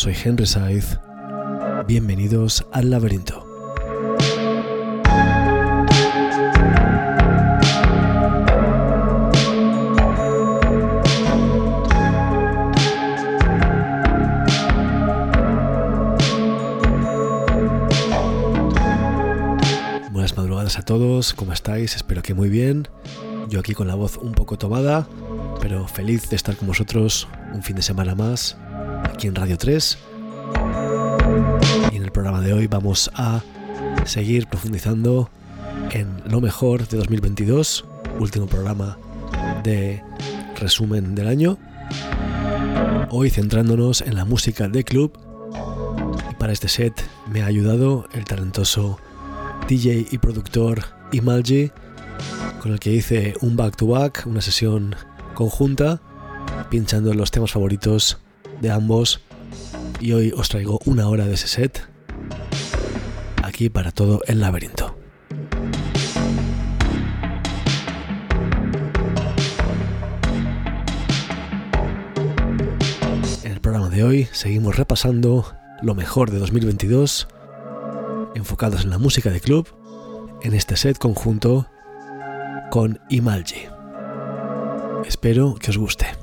Soy Henry Saiz. Bienvenidos al laberinto. Buenas madrugadas a todos, ¿cómo estáis? Espero que muy bien. Yo aquí con la voz un poco tomada, pero feliz de estar con vosotros un fin de semana más aquí en Radio 3. Y en el programa de hoy vamos a seguir profundizando en lo mejor de 2022, último programa de resumen del año. Hoy centrándonos en la música de club. Y para este set me ha ayudado el talentoso DJ y productor Imalji, con el que hice un back to back, una sesión conjunta, pinchando los temas favoritos de ambos. Y hoy os traigo una hora de ese set, aquí para todo el laberinto. En el programa de hoy seguimos repasando lo mejor de 2022, enfocados en la música de club, en este set conjunto con Imalji. Espero que os guste.